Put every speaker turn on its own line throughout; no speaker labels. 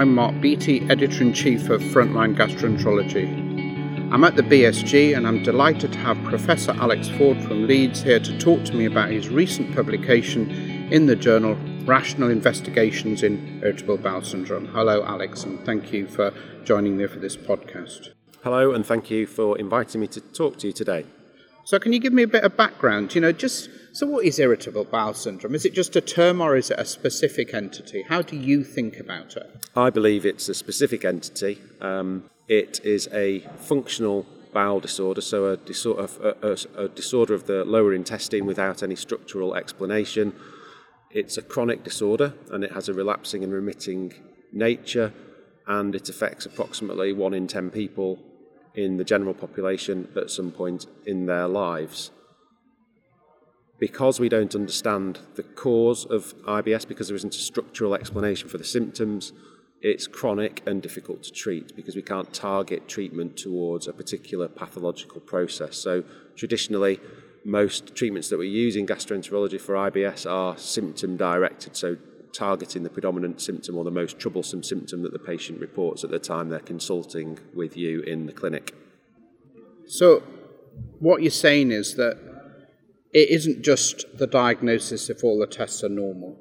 I'm Mark Beattie, Editor in Chief of Frontline Gastroenterology. I'm at the BSG and I'm delighted to have Professor Alex Ford from Leeds here to talk to me about his recent publication in the journal Rational Investigations in Irritable Bowel Syndrome. Hello, Alex, and thank you for joining me for this podcast.
Hello, and thank you for inviting me to talk to you today.
So, can you give me a bit of background? You know, just so what is irritable bowel syndrome? Is it just a term or is it a specific entity? How do you think about it?
I believe it's a specific entity. Um, it is a functional bowel disorder, so a, disorder, a, a, a disorder of the lower intestine without any structural explanation. It's a chronic disorder and it has a relapsing and remitting nature, and it affects approximately one in 10 people in the general population at some point in their lives. Because we don't understand the cause of IBS, because there isn't a structural explanation for the symptoms, it's chronic and difficult to treat because we can't target treatment towards a particular pathological process. So, traditionally, most treatments that we use in gastroenterology for IBS are symptom directed, so targeting the predominant symptom or the most troublesome symptom that the patient reports at the time they're consulting with you in the clinic.
So, what you're saying is that it isn't just the diagnosis if all the tests are normal.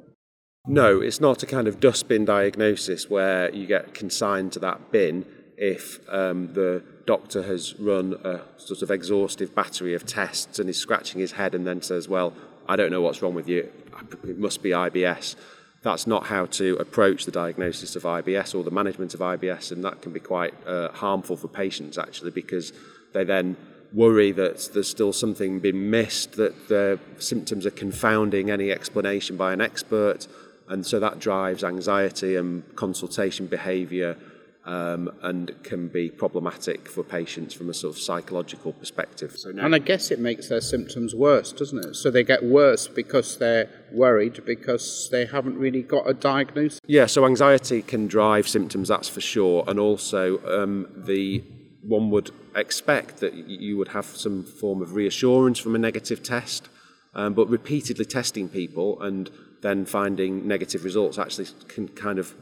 No, it's not a kind of dustbin diagnosis where you get consigned to that bin if um, the doctor has run a sort of exhaustive battery of tests and is scratching his head and then says, Well, I don't know what's wrong with you, it must be IBS that's not how to approach the diagnosis of IBS or the management of IBS, and that can be quite uh, harmful for patients actually because they then worry that there's still something being missed, that the symptoms are confounding any explanation by an expert, and so that drives anxiety and consultation behaviour um, and can be problematic for patients from a sort of psychological perspective.
So and I guess it makes their symptoms worse, doesn't it? So they get worse because they're worried because they haven't really got a diagnosis.
Yeah, so anxiety can drive symptoms, that's for sure, and also um, the one would expect that you would have some form of reassurance from a negative test, um, but repeatedly testing people and then finding negative results actually can kind of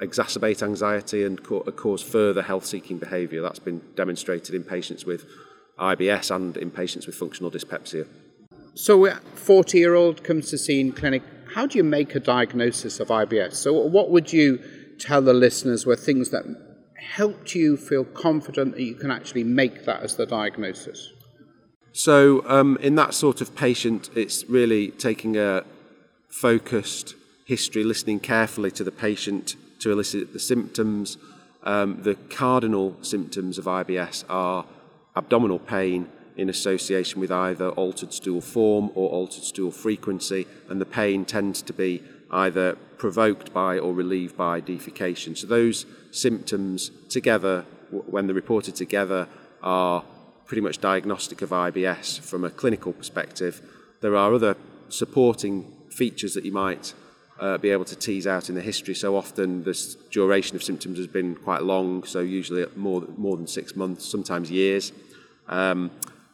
exacerbate anxiety and cause further health seeking behaviour. That's been demonstrated in patients with IBS and in patients with functional dyspepsia.
So, a 40 year old comes to see in clinic. How do you make a diagnosis of IBS? So, what would you tell the listeners were things that helped you feel confident that you can actually make that as the diagnosis?
So, um, in that sort of patient, it's really taking a focused history, listening carefully to the patient to elicit the symptoms. Um, the cardinal symptoms of IBS are abdominal pain in association with either altered stool form or altered stool frequency, and the pain tends to be either provoked by or relieved by defecation. So those symptoms together, when they're reported together, are pretty much diagnostic of IBS from a clinical perspective. There are other supporting features that you might uh, be able to tease out in the history. So often the duration of symptoms has been quite long, so usually more, more than six months, sometimes years. Um,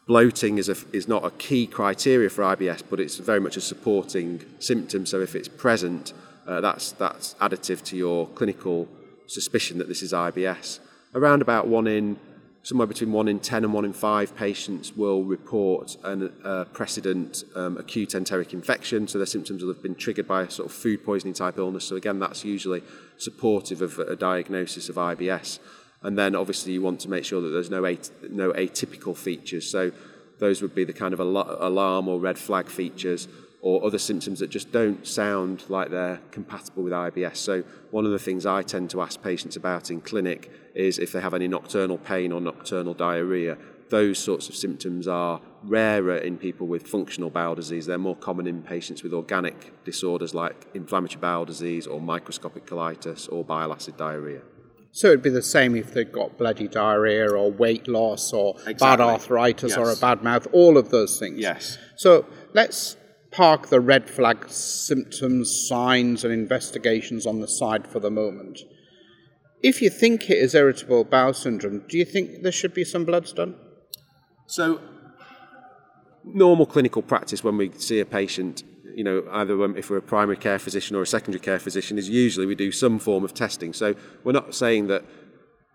bloating is, a, is not a key criteria for IBS, but it's very much a supporting symptom. So if it's present, uh, that's, that's additive to your clinical suspicion that this is IBS. Around about one in somewhere between one in 10 and one in 5 patients will report a uh, precedent um, acute enteric infection, so their symptoms will have been triggered by a sort of food poisoning type illness. So, again, that's usually supportive of a diagnosis of IBS. And then, obviously, you want to make sure that there's no, at- no atypical features. So, those would be the kind of al- alarm or red flag features or other symptoms that just don't sound like they're compatible with IBS. So, one of the things I tend to ask patients about in clinic is if they have any nocturnal pain or nocturnal diarrhea. Those sorts of symptoms are rarer in people with functional bowel disease. They're more common in patients with organic disorders like inflammatory bowel disease or microscopic colitis or bile acid diarrhea.
So it'd be the same if they've got bloody diarrhea or weight loss or exactly. bad arthritis yes. or a bad mouth, all of those things.
Yes.
So let's park the red flag symptoms, signs, and investigations on the side for the moment. If you think it is irritable bowel syndrome, do you think there should be some bloods done?
So, normal clinical practice when we see a patient you know, either if we're a primary care physician or a secondary care physician, is usually we do some form of testing. So we're not saying that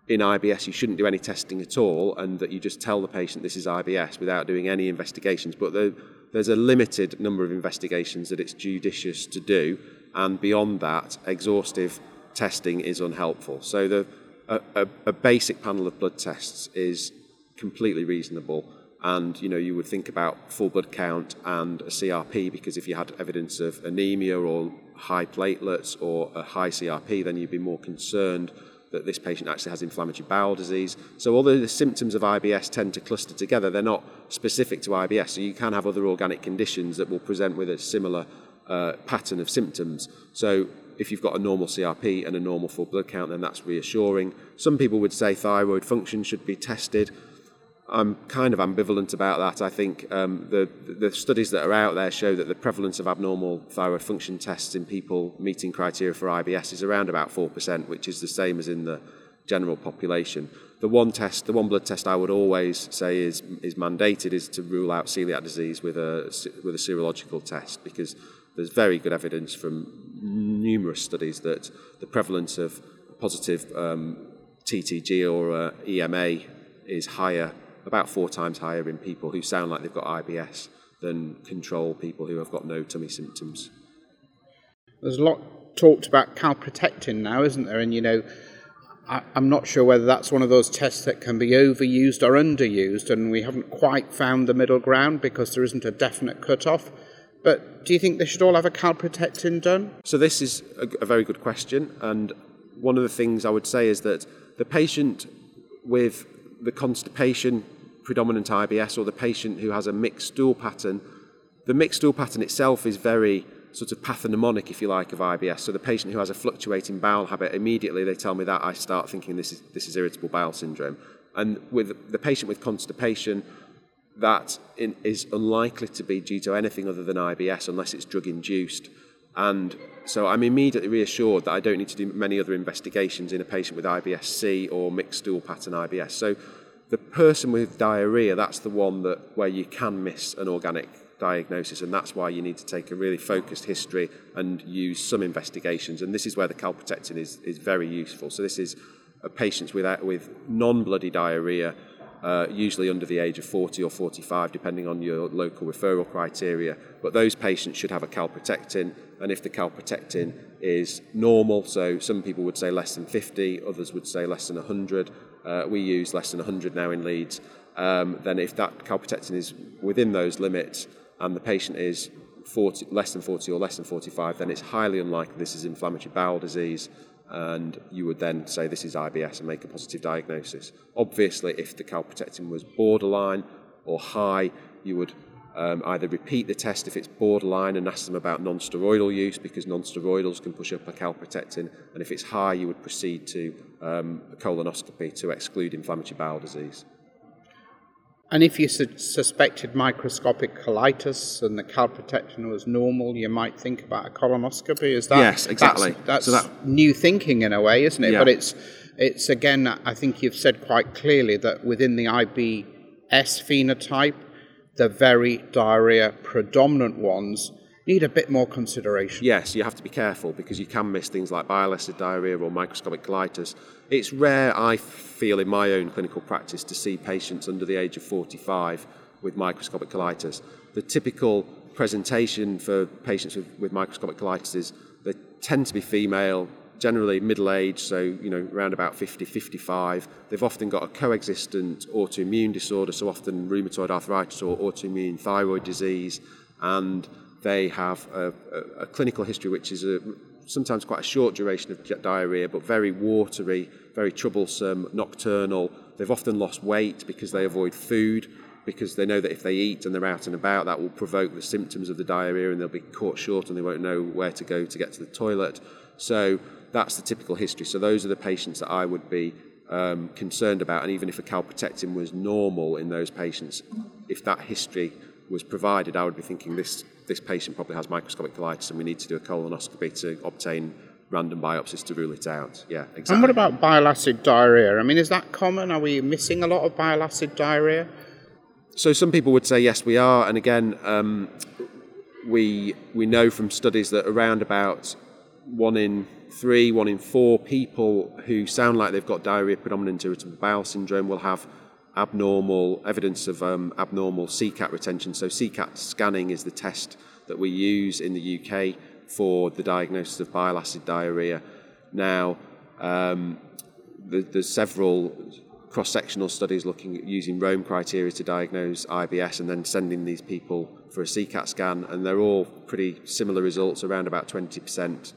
in IBS you shouldn't do any testing at all and that you just tell the patient this is IBS without doing any investigations. But the, there's a limited number of investigations that it's judicious to do, and beyond that, exhaustive testing is unhelpful. So the, a, a, a basic panel of blood tests is completely reasonable and you know you would think about full blood count and a CRP because if you had evidence of anemia or high platelets or a high CRP then you'd be more concerned that this patient actually has inflammatory bowel disease. So although the symptoms of IBS tend to cluster together, they're not specific to IBS. So you can have other organic conditions that will present with a similar uh, pattern of symptoms. So if you've got a normal CRP and a normal full blood count, then that's reassuring. Some people would say thyroid function should be tested. I'm kind of ambivalent about that. I think um, the, the studies that are out there show that the prevalence of abnormal thyroid function tests in people meeting criteria for IBS is around about 4%, which is the same as in the general population. The one test, the one blood test I would always say is, is mandated is to rule out celiac disease with a, with a serological test because there's very good evidence from numerous studies that the prevalence of positive um, TTG or uh, EMA is higher about four times higher in people who sound like they've got IBS than control people who have got no tummy symptoms.
There's a lot talked about calprotectin now, isn't there? And you know, I, am not sure whether that's one of those tests that can be overused or underused, and we haven't quite found the middle ground because there isn't a definite cut-off. But do you think they should all have a calprotectin done?
So this is a, a very good question, and one of the things I would say is that the patient with the constipation predominant IBS or the patient who has a mixed stool pattern, the mixed stool pattern itself is very sort of pathognomonic, if you like, of IBS. So the patient who has a fluctuating bowel habit, immediately they tell me that, I start thinking this is, this is irritable bowel syndrome. And with the patient with constipation, that in, is unlikely to be due to anything other than IBS unless it's drug induced. And so I'm immediately reassured that I don't need to do many other investigations in a patient with IBS-C or mixed stool pattern IBS. So the person with diarrhea, that's the one that where you can miss an organic diagnosis, and that's why you need to take a really focused history and use some investigations. And this is where the calprotectin is, is very useful. So this is a patients with, with non-bloody diarrhea, uh, usually under the age of 40 or 45, depending on your local referral criteria. But those patients should have a calprotectin, and if the calprotectin is normal, so some people would say less than 50, others would say less than 100, uh, we use less than 100 now in Leeds, um, then if that calprotectin is within those limits and the patient is 40, less than 40 or less than 45, then it's highly unlikely this is inflammatory bowel disease, and you would then say this is IBS and make a positive diagnosis. Obviously, if the calprotectin was borderline or high, you would um, either repeat the test if it's borderline and ask them about non-steroidal use because non-steroidals can push up a calprotectin, and if it's high, you would proceed to um, a colonoscopy to exclude inflammatory bowel disease.
And if you su- suspected microscopic colitis and the calprotectin was normal, you might think about a colonoscopy. Is that
yes, exactly?
That's, that's so that, new thinking in a way, isn't it? Yeah. But it's it's again, I think you've said quite clearly that within the IBS phenotype, the very diarrhea predominant ones need a bit more consideration.
Yes, you have to be careful because you can miss things like bile acid diarrhea or microscopic colitis. It's rare, I feel, in my own clinical practice to see patients under the age of 45 with microscopic colitis. The typical presentation for patients with, with microscopic colitis is they tend to be female, generally middle age, so you know around about 50, 55. They've often got a coexistent autoimmune disorder, so often rheumatoid arthritis or autoimmune thyroid disease, and they have a, a, a clinical history which is a, sometimes quite a short duration of diarrhea, but very watery, very troublesome, nocturnal. They've often lost weight because they avoid food because they know that if they eat and they're out and about, that will provoke the symptoms of the diarrhea and they'll be caught short and they won't know where to go to get to the toilet. So that's the typical history. So those are the patients that I would be um, concerned about. And even if a calprotectin was normal in those patients, if that history was provided, I would be thinking this this patient probably has microscopic colitis, and we need to do a colonoscopy to obtain random biopsies to rule it out. Yeah, exactly.
And what about bile acid diarrhea? I mean, is that common? Are we missing a lot of bile acid diarrhea?
So some people would say yes, we are. And again, um, we, we know from studies that around about one in three, one in four people who sound like they've got diarrhea predominant irritable bowel syndrome will have abnormal evidence of um, abnormal SeHCAT retention. So SeHCAT scanning is the test that we use in the UK for the diagnosis of bile acid diarrhea. Now, um, there's several cross-sectional studies looking at using Rome criteria to diagnose IBS and then sending these people for a SeHCAT scan, and they're all pretty similar results. Around about 20%,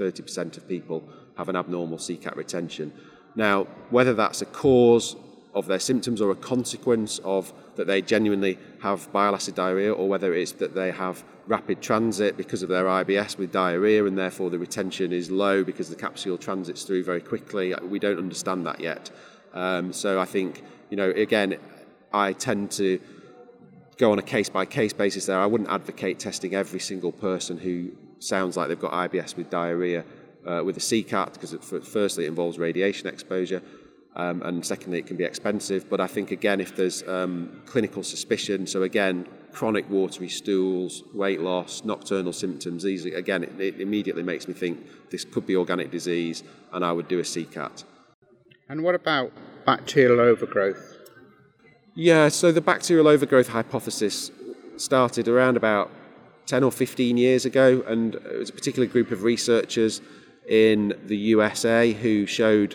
30% of people have an abnormal SeHCAT retention. Now, whether that's a cause of their symptoms or a consequence of that they genuinely have bile acid diarrhea, or whether it's that they have rapid transit because of their IBS with diarrhea and therefore the retention is low because the capsule transits through very quickly. We don't understand that yet. Um, so I think, you know, again, I tend to go on a case by case basis there. I wouldn't advocate testing every single person who sounds like they've got IBS with diarrhea uh, with a SeHCAT because it, firstly it involves radiation exposure. Um, and secondly, it can be expensive. But I think, again, if there's um, clinical suspicion, so again, chronic watery stools, weight loss, nocturnal symptoms, these, again, it, it immediately makes me think this could be organic disease, and I would do a SeHCAT.
And what about bacterial overgrowth?
Yeah, so the bacterial overgrowth hypothesis started around about 10 or 15 years ago, and it was a particular group of researchers in the USA who showed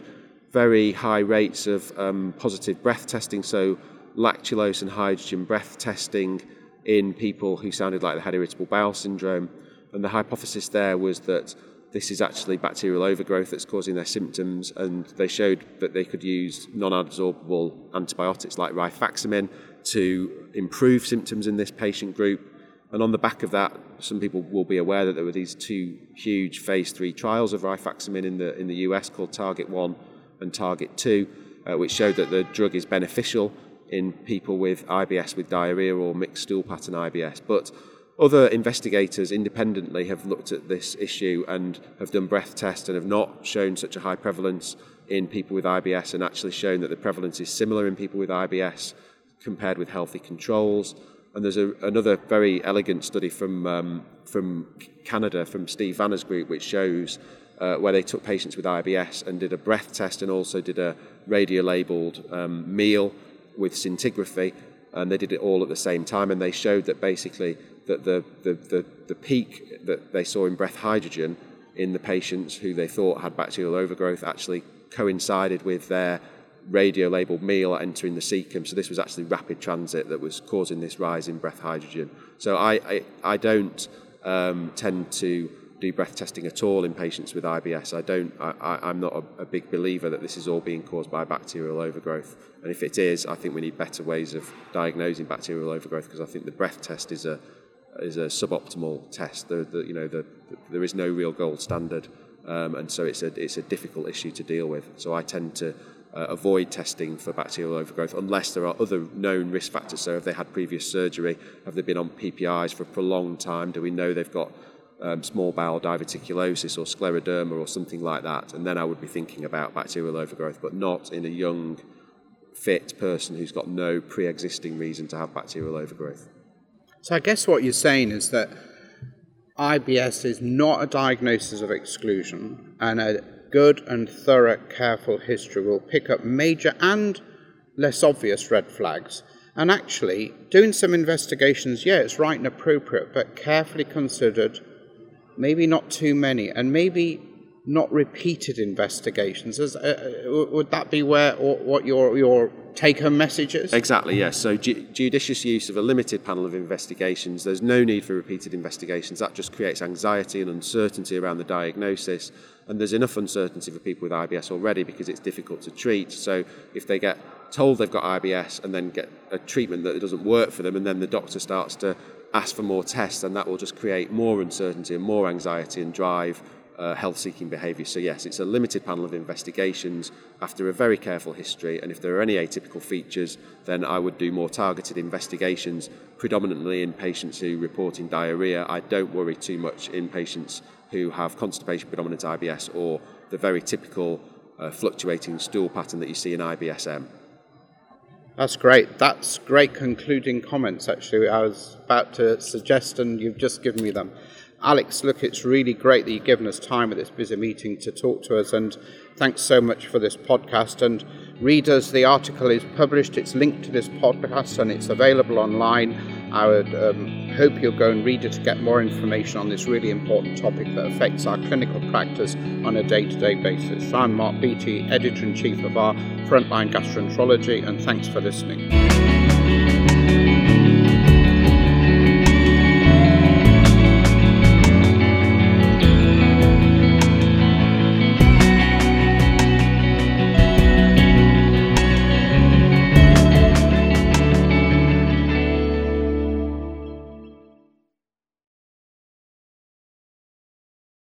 very high rates of um, positive breath testing, so lactulose and hydrogen breath testing in people who sounded like they had irritable bowel syndrome. And the hypothesis there was that this is actually bacterial overgrowth that's causing their symptoms, and they showed that they could use non adsorbable antibiotics like rifaximin to improve symptoms in this patient group. And on the back of that, some people will be aware that there were these two huge phase three trials of rifaximin in the, in the US called Target 1 and Target 2, uh, which showed that the drug is beneficial in people with IBS with diarrhea or mixed stool pattern IBS. But other investigators independently have looked at this issue and have done breath tests and have not shown such a high prevalence in people with IBS and actually shown that the prevalence is similar in people with IBS compared with healthy controls. And there's a, another very elegant study from, um, from Canada, from Steve Vanner's group, which shows uh, where they took patients with IBS and did a breath test and also did a radio labeled um, meal with scintigraphy. And they did it all at the same time. And they showed that basically that the, the, the, the peak that they saw in breath hydrogen in the patients who they thought had bacterial overgrowth actually coincided with their radio labeled meal entering the cecum. So this was actually rapid transit that was causing this rise in breath hydrogen. So I, I, I don't um, tend to do breath testing at all in patients with IBS. I don't. I, am not a, a, big believer that this is all being caused by bacterial overgrowth. And if it is, I think we need better ways of diagnosing bacterial overgrowth because I think the breath test is a is a suboptimal test. The, the, you know, the, the, there is no real gold standard, um, and so it's a it's a difficult issue to deal with. So I tend to uh, avoid testing for bacterial overgrowth unless there are other known risk factors. So, have they had previous surgery? Have they been on PPIs for a prolonged time? Do we know they've got um, small bowel diverticulosis or scleroderma or something like that? And then I would be thinking about bacterial overgrowth, but not in a young, fit person who's got no pre existing reason to have bacterial overgrowth.
So, I guess what you're saying is that IBS is not a diagnosis of exclusion, and a good and thorough, careful history will pick up major and less obvious red flags. And actually, doing some investigations, yeah, it's right and appropriate, but carefully considered, maybe not too many, and maybe not repeated investigations. As, uh, uh would that be where or, what your your take home message is?
Exactly, yes. So ju- judicious use of a limited panel of investigations. There's no need for repeated investigations. That just creates anxiety and uncertainty around the diagnosis. And there's enough uncertainty for people with IBS already because it's difficult to treat. So if they get told they've got IBS and then get a treatment that doesn't work for them, and then the doctor starts to ask for more tests, and that will just create more uncertainty and more anxiety and drive uh, health seeking behaviour. So, yes, it's a limited panel of investigations after a very careful history. And if there are any atypical features, then I would do more targeted investigations, predominantly in patients who report in diarrhoea. I don't worry too much in patients who have constipation predominant IBS or the very typical uh, fluctuating stool pattern that you see in IBSM.
That's great. That's great concluding comments, actually. I was about to suggest, and you've just given me them. Alex, look, it's really great that you've given us time at this busy meeting to talk to us, and thanks so much for this podcast. And readers, the article is published, it's linked to this podcast, and it's available online. I would um, hope you'll go and read it to get more information on this really important topic that affects our clinical practice on a day to day basis. I'm Mark Beattie, Editor in Chief of our Frontline Gastroenterology, and thanks for listening.